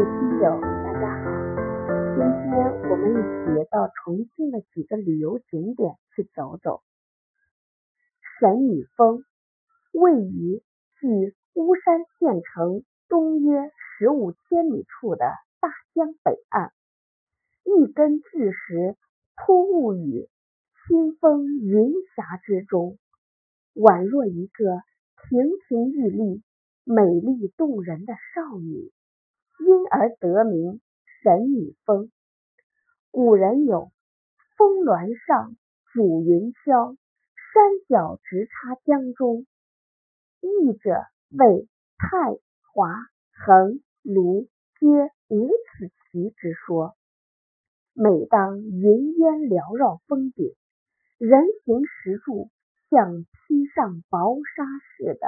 位听友，大家好，今天我们一起到重庆的几个旅游景点去走走。神女峰位于距巫山县城东约十五千米处的大江北岸，一根巨石突兀于清风云霞之中，宛若一个亭亭玉立、美丽动人的少女。因而得名神女峰。古人有“峰峦上主云霄，山脚直插江中”，译者谓太华、横、庐皆无此奇之说。每当云烟缭绕峰顶，人行石柱像披上薄纱似的，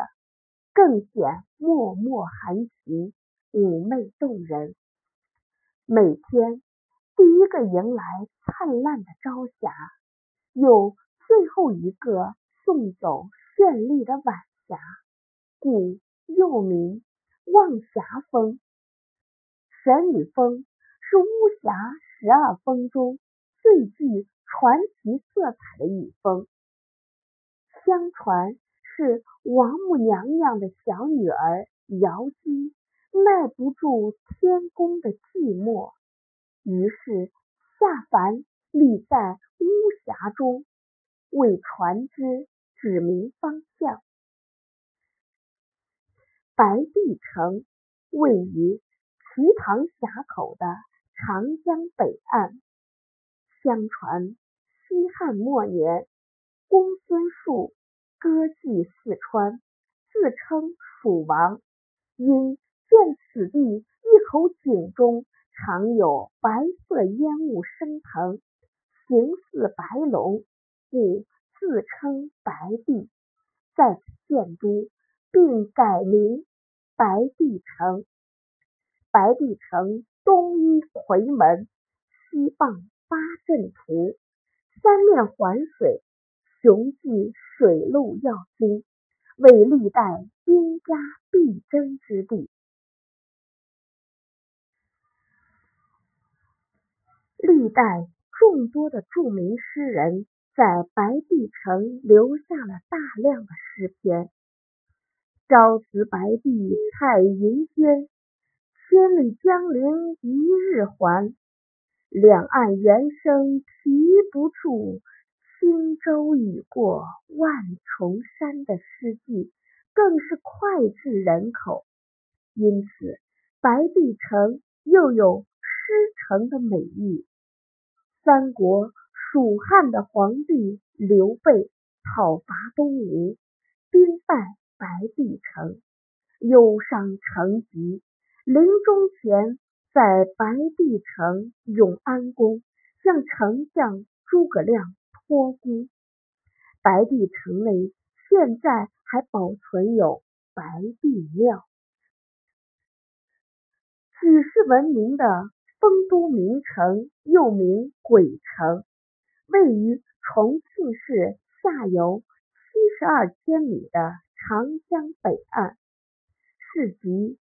更显脉脉含情。妩媚动人。每天第一个迎来灿烂的朝霞，又最后一个送走绚丽的晚霞，故又名望霞峰。神女峰是巫峡十二峰中最具传奇色彩的一峰。相传是王母娘娘的小女儿瑶姬。耐不住天宫的寂寞，于是下凡立在巫峡中，为船只指明方向。白帝城位于瞿塘峡口的长江北岸。相传西汉末年，公孙述割据四川，自称蜀王，因。见此地一口井中常有白色烟雾升腾，形似白龙，故自称白帝，在此建都，并改名白帝城。白帝城东依夔门，西傍八阵图，三面环水，雄踞水陆要津，为历代兵家必争之地。历代众多的著名诗人在白帝城留下了大量的诗篇。朝辞白帝彩云间，千里江陵一日还。两岸猿声啼不住，轻舟已过万重山的诗句更是脍炙人口。因此，白帝城又有诗城的美誉。三国蜀汉的皇帝刘备讨伐东吴，兵败白帝城，忧伤成疾，临终前在白帝城永安宫向丞相诸葛亮托孤。白帝城内现在还保存有白帝庙，举世闻名的。丰都名城又名鬼城，位于重庆市下游七十二千米的长江北岸，是集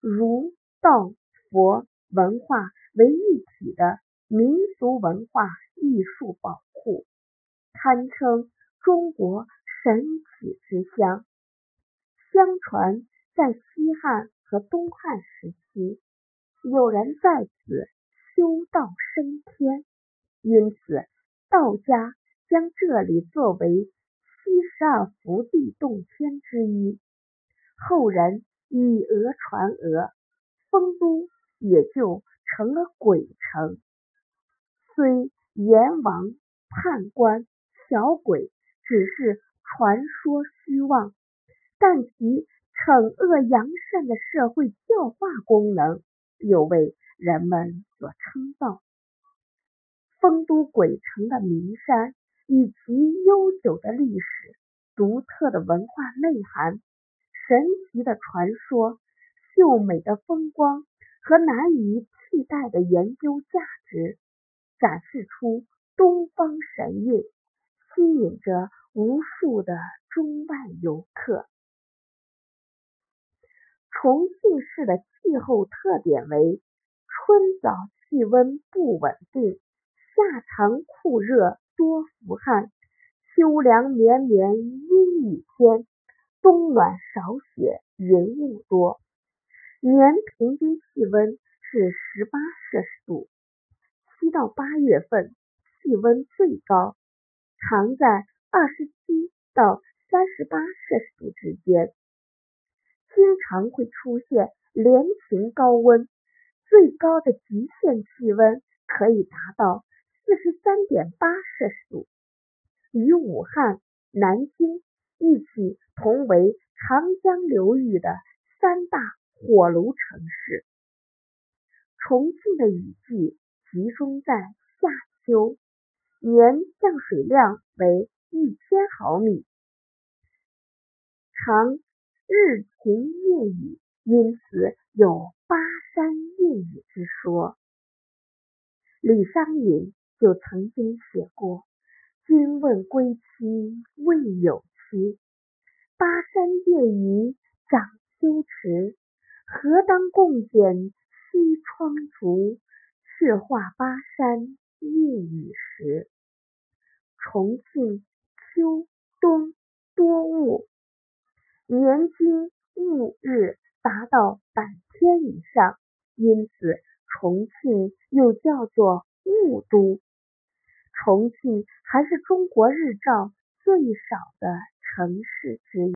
儒、道、佛文化为一体的民俗文化艺术宝库，堪称中国神奇之乡。相传，在西汉和东汉时期。有人在此修道升天，因此道家将这里作为七十二福地洞天之一。后人以讹传讹，丰都也就成了鬼城。虽阎王、判官、小鬼只是传说虚妄，但其惩恶扬善的社会教化功能。又为人们所称道。丰都鬼城的名山，以其悠久的历史、独特的文化内涵、神奇的传说、秀美的风光和难以替代的研究价值，展示出东方神韵，吸引着无数的中外游客。重庆市的气候特点为春早气温不稳定，夏长酷热多伏旱，秋凉绵绵阴雨天，冬暖少雪云雾多。年平均气温是十八摄氏度，七到八月份气温最高，常在二十七到三十八摄氏度之间，经常会出现连晴高温，最高的极限气温可以达到四十三点八摄氏度，与武汉、南京一起同为长江流域的三大。火炉城市，重庆的雨季集中在夏秋，年降水量为一千毫米，长日晴夜雨，因此有巴山夜雨之说。李商隐就曾经写过：“君问归期未有期，巴山夜雨涨秋池。”何当共剪西窗烛，却话巴山夜雨时。重庆秋冬多雾，年均雾日达到百天以上，因此重庆又叫做雾都。重庆还是中国日照最少的城市之一。